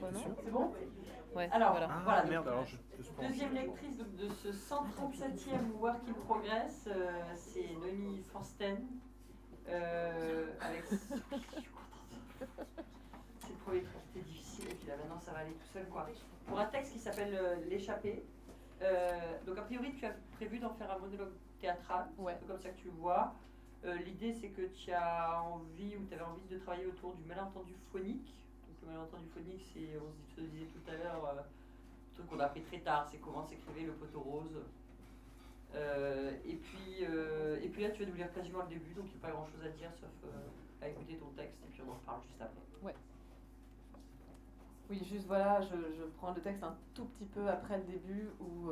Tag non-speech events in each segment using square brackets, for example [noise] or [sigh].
fois, non C'est bon Ouais, Alors, voilà. Ah voilà. donc, merde, alors je je suis pas en- Deuxième lectrice de, de ce 137e Work in Progress, euh, c'est Noémie Forsten. Euh, avec. [laughs] C'est le premier truc qui était difficile, et puis là maintenant ça va aller tout seul. quoi. Pour un texte qui s'appelle euh, L'échappée. Euh, donc a priori tu as prévu d'en faire un monologue théâtral, c'est Ouais. un peu comme ça que tu le vois. Euh, L'idée c'est que tu as envie ou tu avais envie de travailler autour du malentendu phonique. Donc le malentendu phonique c'est, on se disait tout à l'heure, euh, truc qu'on a appris très tard, c'est comment s'écrivait le poteau rose. Euh, et, puis, euh, et puis là tu vas nous lire quasiment le début, donc il n'y a pas grand chose à dire sauf euh, à écouter ton texte et puis on en reparle juste après. Oui, juste voilà, je, je prends le texte un tout petit peu après le début où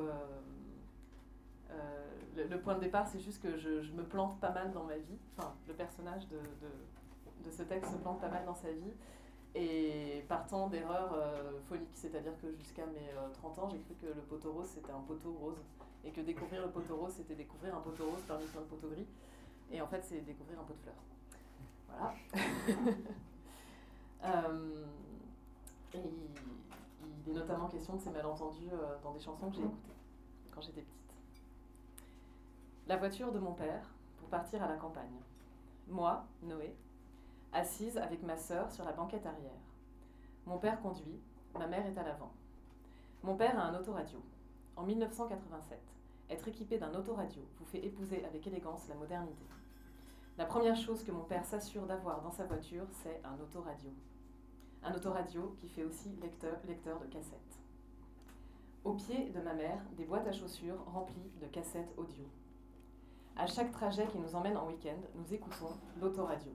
le, le point de départ, c'est juste que je, je me plante pas mal dans ma vie. Enfin, le personnage de, de, de ce texte se plante pas mal dans sa vie. Et partant d'erreurs euh, phoniques, c'est-à-dire que jusqu'à mes euh, 30 ans, j'ai cru que le poteau rose c'était un poteau rose. Et que découvrir le poteau rose c'était découvrir un poteau rose parmi plein de poteaux gris. Et en fait, c'est découvrir un pot de fleurs. Voilà. [laughs] Euh, et il, il est notamment question de ces malentendus euh, dans des chansons que j'ai écoutées quand j'étais petite. La voiture de mon père pour partir à la campagne. Moi, Noé, assise avec ma sœur sur la banquette arrière. Mon père conduit, ma mère est à l'avant. Mon père a un autoradio. En 1987, être équipé d'un autoradio vous fait épouser avec élégance la modernité. La première chose que mon père s'assure d'avoir dans sa voiture, c'est un autoradio. Un autoradio qui fait aussi lecteur, lecteur de cassettes. Au pied de ma mère, des boîtes à chaussures remplies de cassettes audio. À chaque trajet qui nous emmène en week-end, nous écoutons l'autoradio.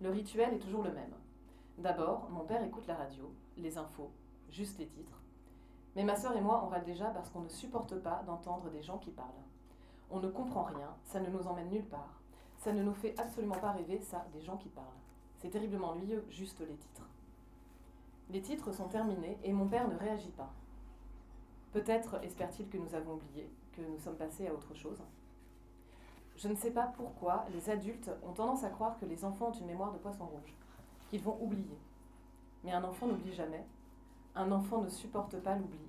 Le rituel est toujours le même. D'abord, mon père écoute la radio, les infos, juste les titres. Mais ma sœur et moi, on râle déjà parce qu'on ne supporte pas d'entendre des gens qui parlent. On ne comprend rien, ça ne nous emmène nulle part. Ça ne nous fait absolument pas rêver, ça, des gens qui parlent. C'est terriblement ennuyeux, juste les titres. Les titres sont terminés et mon père ne réagit pas. Peut-être espère-t-il que nous avons oublié, que nous sommes passés à autre chose. Je ne sais pas pourquoi les adultes ont tendance à croire que les enfants ont une mémoire de poisson rouge, qu'ils vont oublier. Mais un enfant n'oublie jamais. Un enfant ne supporte pas l'oubli,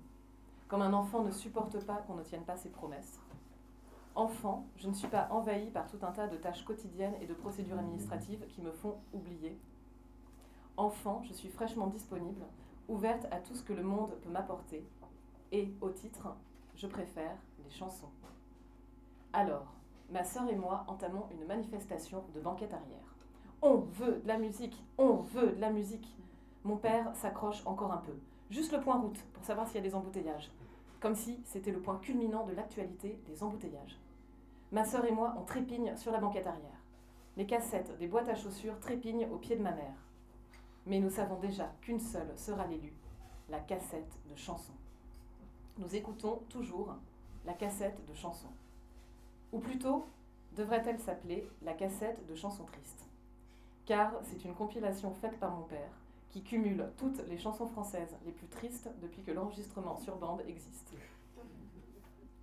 comme un enfant ne supporte pas qu'on ne tienne pas ses promesses. Enfant, je ne suis pas envahie par tout un tas de tâches quotidiennes et de procédures administratives qui me font oublier. Enfant, je suis fraîchement disponible, ouverte à tout ce que le monde peut m'apporter. Et, au titre, je préfère les chansons. Alors, ma sœur et moi entamons une manifestation de banquette arrière. On veut de la musique, on veut de la musique. Mon père s'accroche encore un peu, juste le point route pour savoir s'il y a des embouteillages, comme si c'était le point culminant de l'actualité des embouteillages. Ma sœur et moi, on trépigne sur la banquette arrière. Les cassettes des boîtes à chaussures trépignent au pied de ma mère. Mais nous savons déjà qu'une seule sera l'élue, la cassette de chansons. Nous écoutons toujours la cassette de chansons. Ou plutôt, devrait-elle s'appeler la cassette de chansons tristes? Car c'est une compilation faite par mon père qui cumule toutes les chansons françaises les plus tristes depuis que l'enregistrement sur bande existe.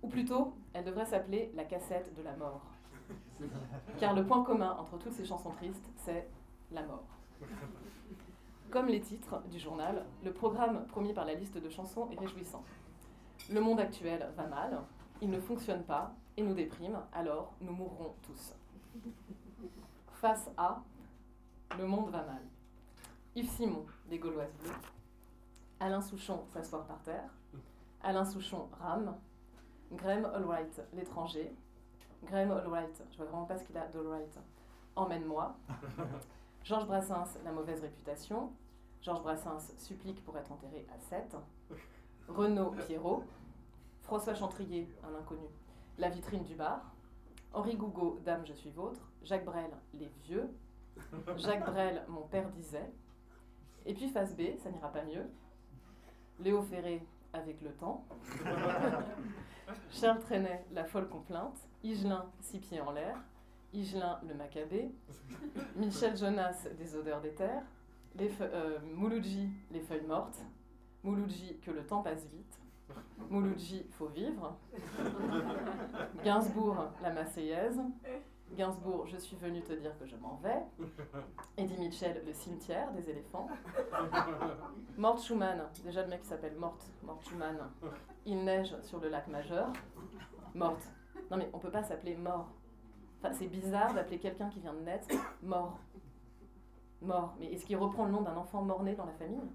Ou plutôt, elle devrait s'appeler la cassette de la mort. Car le point commun entre toutes ces chansons tristes, c'est la mort. Comme les titres du journal, le programme promis par la liste de chansons est réjouissant. Le monde actuel va mal, il ne fonctionne pas et nous déprime, alors nous mourrons tous. Face à Le monde va mal. Yves Simon, des Gauloises bleues. Alain Souchon, s'asseoir par terre. Alain Souchon, rame. Graham Allwright, l'étranger. Graham Allwright, je vois vraiment pas ce qu'il a d'Allwright. Emmène-moi. [laughs] Georges Brassens, la mauvaise réputation. Georges Brassens supplique pour être enterré à 7. Renaud Pierrot. François Chantrier, un inconnu. La vitrine du bar. Henri Gougaud, Dame, je suis vôtre. Jacques Brel, Les vieux. Jacques Brel, mon père disait. Et puis face B, ça n'ira pas mieux. Léo Ferré, avec le temps. [laughs] Charles Trenet, la folle complainte. Higelin, six pieds en l'air. Higelin, le macabé. Michel Jonas, des odeurs d'éther. Les feu- euh, Mouloudji, les feuilles mortes. Mouloudji, que le temps passe vite. Mouloudji, faut vivre. Gainsbourg, la Marseillaise. Gainsbourg, je suis venu te dire que je m'en vais. Eddie Mitchell, le cimetière des éléphants. Mort Schumann, déjà le mec s'appelle Morte, Mort Schumann. Il neige sur le lac majeur. Morte. Non mais on peut pas s'appeler mort. Enfin, c'est bizarre d'appeler quelqu'un qui vient de naître mort. Mort. Mais est-ce qu'il reprend le nom d'un enfant mort-né dans la famille?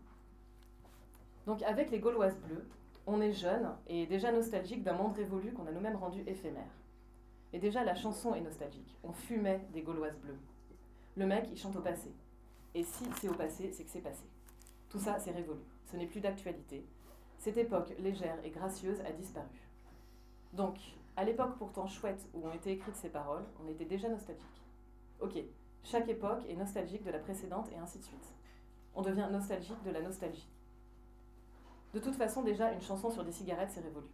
Donc avec les Gauloises bleues, on est jeune et déjà nostalgique d'un monde révolu qu'on a nous-mêmes rendu éphémère. Et déjà la chanson est nostalgique. On fumait des Gauloises bleues. Le mec, il chante au passé. Et si c'est au passé, c'est que c'est passé. Tout ça, c'est révolu. Ce n'est plus d'actualité. Cette époque légère et gracieuse a disparu. Donc, à l'époque pourtant chouette où ont été écrites ces paroles, on était déjà nostalgique. Ok, chaque époque est nostalgique de la précédente et ainsi de suite. On devient nostalgique de la nostalgie. De toute façon, déjà, une chanson sur des cigarettes, c'est révolu.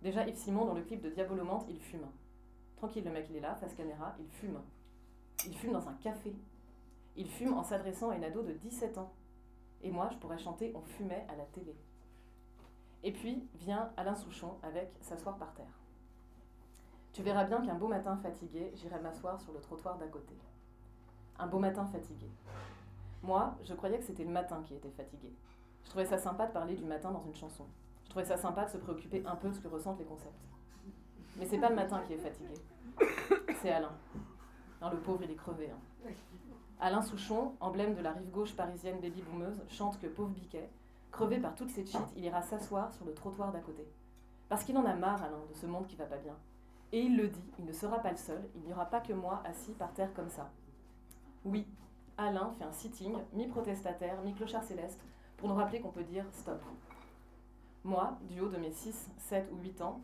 Déjà, Yves Simon, dans le clip de Diabolomante, il fume. Tranquille, le mec, il est là, face caméra, il fume. Il fume dans un café. Il fume en s'adressant à une ado de 17 ans. Et moi, je pourrais chanter On fumait à la télé. Et puis vient Alain Souchon avec S'asseoir par terre. Tu verras bien qu'un beau matin fatigué, j'irai m'asseoir sur le trottoir d'à côté. Un beau matin fatigué. Moi, je croyais que c'était le matin qui était fatigué. Je trouvais ça sympa de parler du matin dans une chanson. Je trouvais ça sympa de se préoccuper un peu de ce que ressentent les concepts. Mais c'est pas le matin qui est fatigué. C'est Alain. Le pauvre, il est crevé. Hein. Alain Souchon, emblème de la rive gauche parisienne baby boomeuse, chante que pauvre Biquet, crevé par toute cette shit, il ira s'asseoir sur le trottoir d'à côté. Parce qu'il en a marre, Alain, de ce monde qui va pas bien. Et il le dit, il ne sera pas le seul, il n'y aura pas que moi assis par terre comme ça. Oui, Alain fait un sitting, mi-protestataire, mi-clochard céleste, pour nous rappeler qu'on peut dire stop. Moi, du haut de mes 6, 7 ou 8 ans,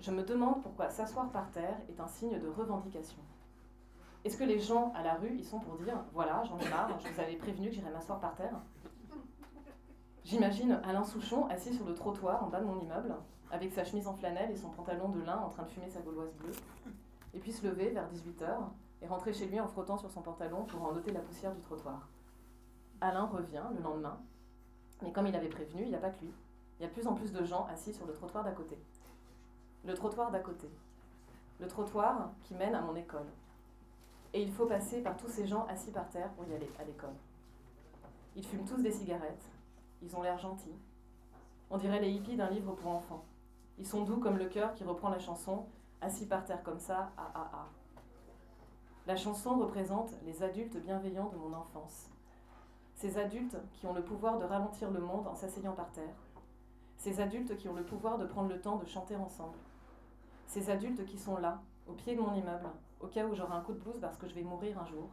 je me demande pourquoi s'asseoir par terre est un signe de revendication. Est-ce que les gens à la rue, ils sont pour dire voilà, j'en ai marre, je vous avais prévenu que j'irais m'asseoir par terre? J'imagine Alain Souchon assis sur le trottoir en bas de mon immeuble, avec sa chemise en flanelle et son pantalon de lin en train de fumer sa gauloise bleue, et puis se lever vers 18h et rentrer chez lui en frottant sur son pantalon pour en ôter la poussière du trottoir. Alain revient le lendemain, mais comme il avait prévenu, il n'y a pas que lui. Il y a plus en plus de gens assis sur le trottoir d'à côté. Le trottoir d'à côté. Le trottoir qui mène à mon école. Et il faut passer par tous ces gens assis par terre pour y aller à l'école. Ils fument tous des cigarettes, ils ont l'air gentils. On dirait les hippies d'un livre pour enfants. Ils sont doux comme le cœur qui reprend la chanson, assis par terre comme ça, ah ah ah. La chanson représente les adultes bienveillants de mon enfance. Ces adultes qui ont le pouvoir de ralentir le monde en s'asseyant par terre. Ces adultes qui ont le pouvoir de prendre le temps de chanter ensemble. Ces adultes qui sont là, au pied de mon immeuble, au cas où j'aurai un coup de blouse parce que je vais mourir un jour.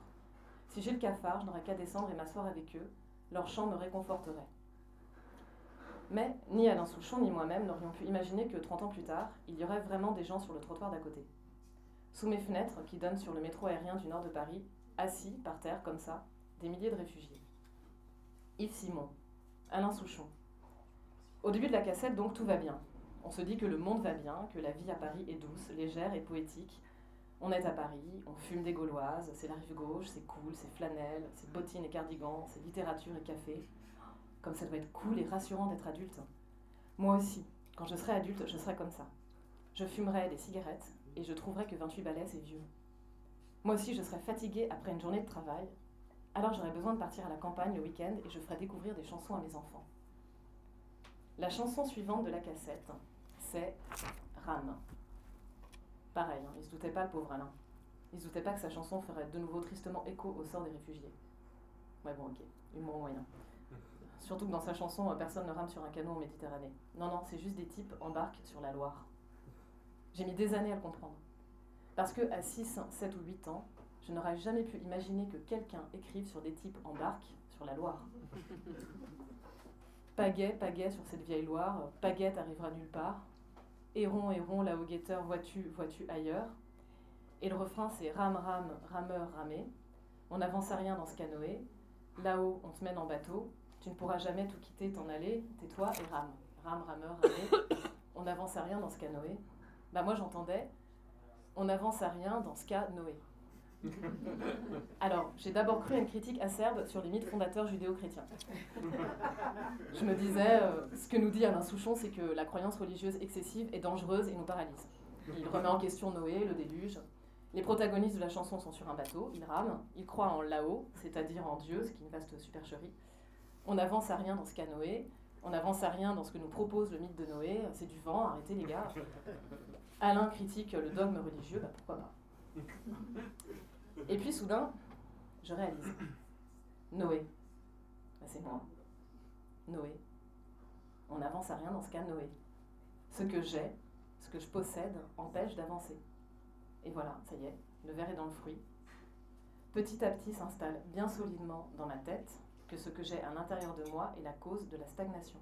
Si j'ai le cafard, je n'aurai qu'à descendre et m'asseoir avec eux. Leur chant me réconforterait. Mais ni Alain Souchon ni moi-même n'aurions pu imaginer que 30 ans plus tard, il y aurait vraiment des gens sur le trottoir d'à côté. Sous mes fenêtres, qui donnent sur le métro aérien du nord de Paris, assis par terre comme ça, des milliers de réfugiés. Yves Simon, Alain Souchon. Au début de la cassette, donc, tout va bien. On se dit que le monde va bien, que la vie à Paris est douce, légère et poétique. On est à Paris, on fume des gauloises, c'est la rive gauche, c'est cool, c'est flanelle, c'est bottines et cardigans, c'est littérature et café. Comme ça doit être cool et rassurant d'être adulte. Moi aussi, quand je serai adulte, je serai comme ça. Je fumerai des cigarettes et je trouverai que 28 balais, c'est vieux. Moi aussi, je serai fatiguée après une journée de travail. Alors j'aurai besoin de partir à la campagne le week-end et je ferai découvrir des chansons à mes enfants. La chanson suivante de la cassette, c'est Ram. Pareil, hein, il se doutait pas, le pauvre Alain. Il se doutait pas que sa chanson ferait de nouveau tristement écho au sort des réfugiés. Ouais, bon, ok, humour moyen. Surtout que dans sa chanson, euh, personne ne rame sur un canot en Méditerranée. Non, non, c'est juste des types embarquent sur la Loire. J'ai mis des années à le comprendre. Parce que à 6, 7 ou 8 ans, je n'aurais jamais pu imaginer que quelqu'un écrive sur des types embarquent sur la Loire. [laughs] Pagaie, pagaie sur cette vieille Loire, Paguette arrivera nulle part. Héron, héron, là-haut guetteur, vois-tu, vois-tu ailleurs? Et le refrain, c'est rame, rame, rameur, ramé. On n'avance à rien dans ce canoë. Là-haut, on te mène en bateau. Tu ne pourras jamais tout quitter, t'en aller, tais-toi et rame. Rame, rameur, ramé. On n'avance à rien dans ce canoë. Bah moi j'entendais, on n'avance à rien dans ce cas Noé. [laughs] Alors, j'ai d'abord cru à une critique acerbe sur les mythes fondateurs judéo-chrétiens. Je me disais, euh, ce que nous dit Alain Souchon, c'est que la croyance religieuse excessive est dangereuse et nous paralyse. Il remet en question Noé, le déluge. Les protagonistes de la chanson sont sur un bateau, ils rament, ils croient en Lao, c'est-à-dire en Dieu, ce qui est une vaste supercherie. On n'avance à rien dans ce qu'a Noé. On n'avance à rien dans ce que nous propose le mythe de Noé. C'est du vent, arrêtez les gars. Alain critique le dogme religieux, bah pourquoi pas. Et puis soudain, je réalise. Noé, bah, c'est moi. Noé. On n'avance à rien dans ce cas Noé. Ce que j'ai, ce que je possède, empêche d'avancer. Et voilà, ça y est, le verre est dans le fruit. Petit à petit s'installe bien solidement dans ma tête que ce que j'ai à l'intérieur de moi est la cause de la stagnation.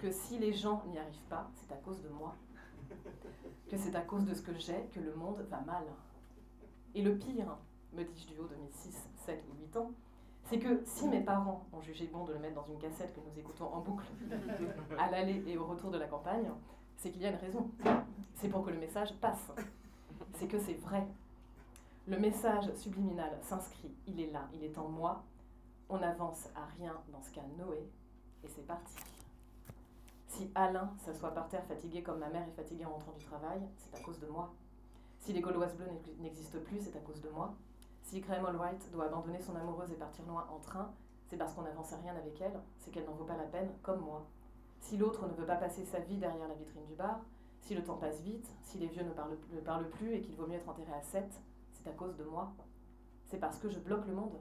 Que si les gens n'y arrivent pas, c'est à cause de moi. Que c'est à cause de ce que j'ai que le monde va mal. Et le pire, me dis-je du haut de mes 6, 7 ou 8 ans, c'est que si mes parents ont jugé bon de le mettre dans une cassette que nous écoutons en boucle [laughs] à l'aller et au retour de la campagne, c'est qu'il y a une raison. C'est pour que le message passe. C'est que c'est vrai. Le message subliminal s'inscrit, il est là, il est en moi. On n'avance à rien dans ce cas Noé, et c'est parti. Si Alain s'assoit par terre fatigué comme ma mère est fatiguée en rentrant du travail, c'est à cause de moi. Si les Gauloises bleues n'existent plus, c'est à cause de moi. Si Graham Allwright doit abandonner son amoureuse et partir loin en train, c'est parce qu'on n'avance rien avec elle, c'est qu'elle n'en vaut pas la peine, comme moi. Si l'autre ne veut pas passer sa vie derrière la vitrine du bar, si le temps passe vite, si les vieux ne parlent, plus et qu'il vaut mieux être enterré à 7, c'est à cause de moi. C'est parce que je bloque le monde.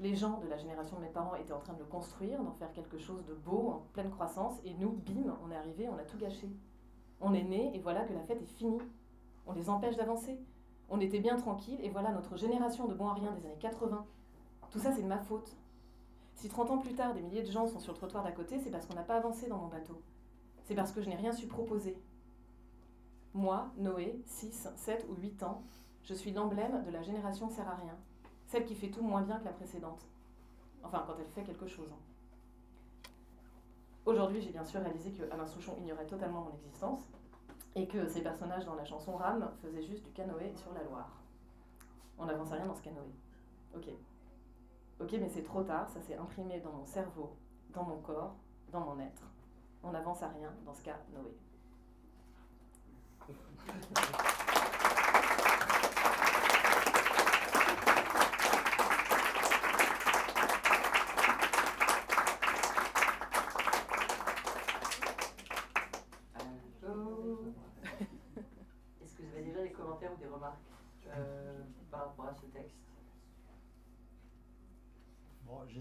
Les gens de la génération de mes parents étaient en train de le construire, d'en faire quelque chose de beau, en pleine croissance, et nous, bim, on est arrivé, on a tout gâché. On est né, et voilà que la fête est finie. On les empêche d'avancer. On était bien tranquille, et voilà notre génération de bons à rien des années 80. Tout ça, c'est de ma faute. Si 30 ans plus tard, des milliers de gens sont sur le trottoir d'à côté, c'est parce qu'on n'a pas avancé dans mon bateau. C'est parce que je n'ai rien su proposer. Moi, Noé, 6, 7 ou 8 ans, je suis l'emblème de la génération sert à rien. Celle qui fait tout moins bien que la précédente. Enfin, quand elle fait quelque chose. Hein. Aujourd'hui, j'ai bien sûr réalisé que Alain Souchon ignorait totalement mon existence et que ces personnages dans la chanson Ram faisaient juste du canoë sur la Loire. On n'avance à rien dans ce canoë. Ok. Ok, mais c'est trop tard, ça s'est imprimé dans mon cerveau, dans mon corps, dans mon être. On n'avance à rien dans ce cas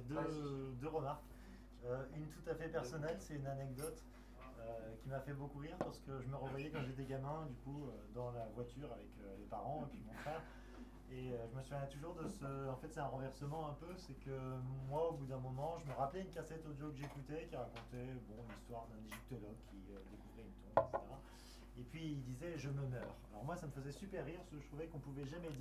Deux, remarques. Euh, une tout à fait personnelle, c'est une anecdote euh, qui m'a fait beaucoup rire parce que je me revoyais quand j'étais gamin, du coup, euh, dans la voiture avec les parents et puis mon frère. Et je me souviens toujours de ce. En fait, c'est un renversement un peu. C'est que moi, au bout d'un moment, je me rappelais une cassette audio que j'écoutais qui racontait bon, l'histoire d'un égyptologue qui découvrait une tombe, etc. Et puis il disait Je me meurs. Alors moi, ça me faisait super rire parce que je trouvais qu'on pouvait jamais dire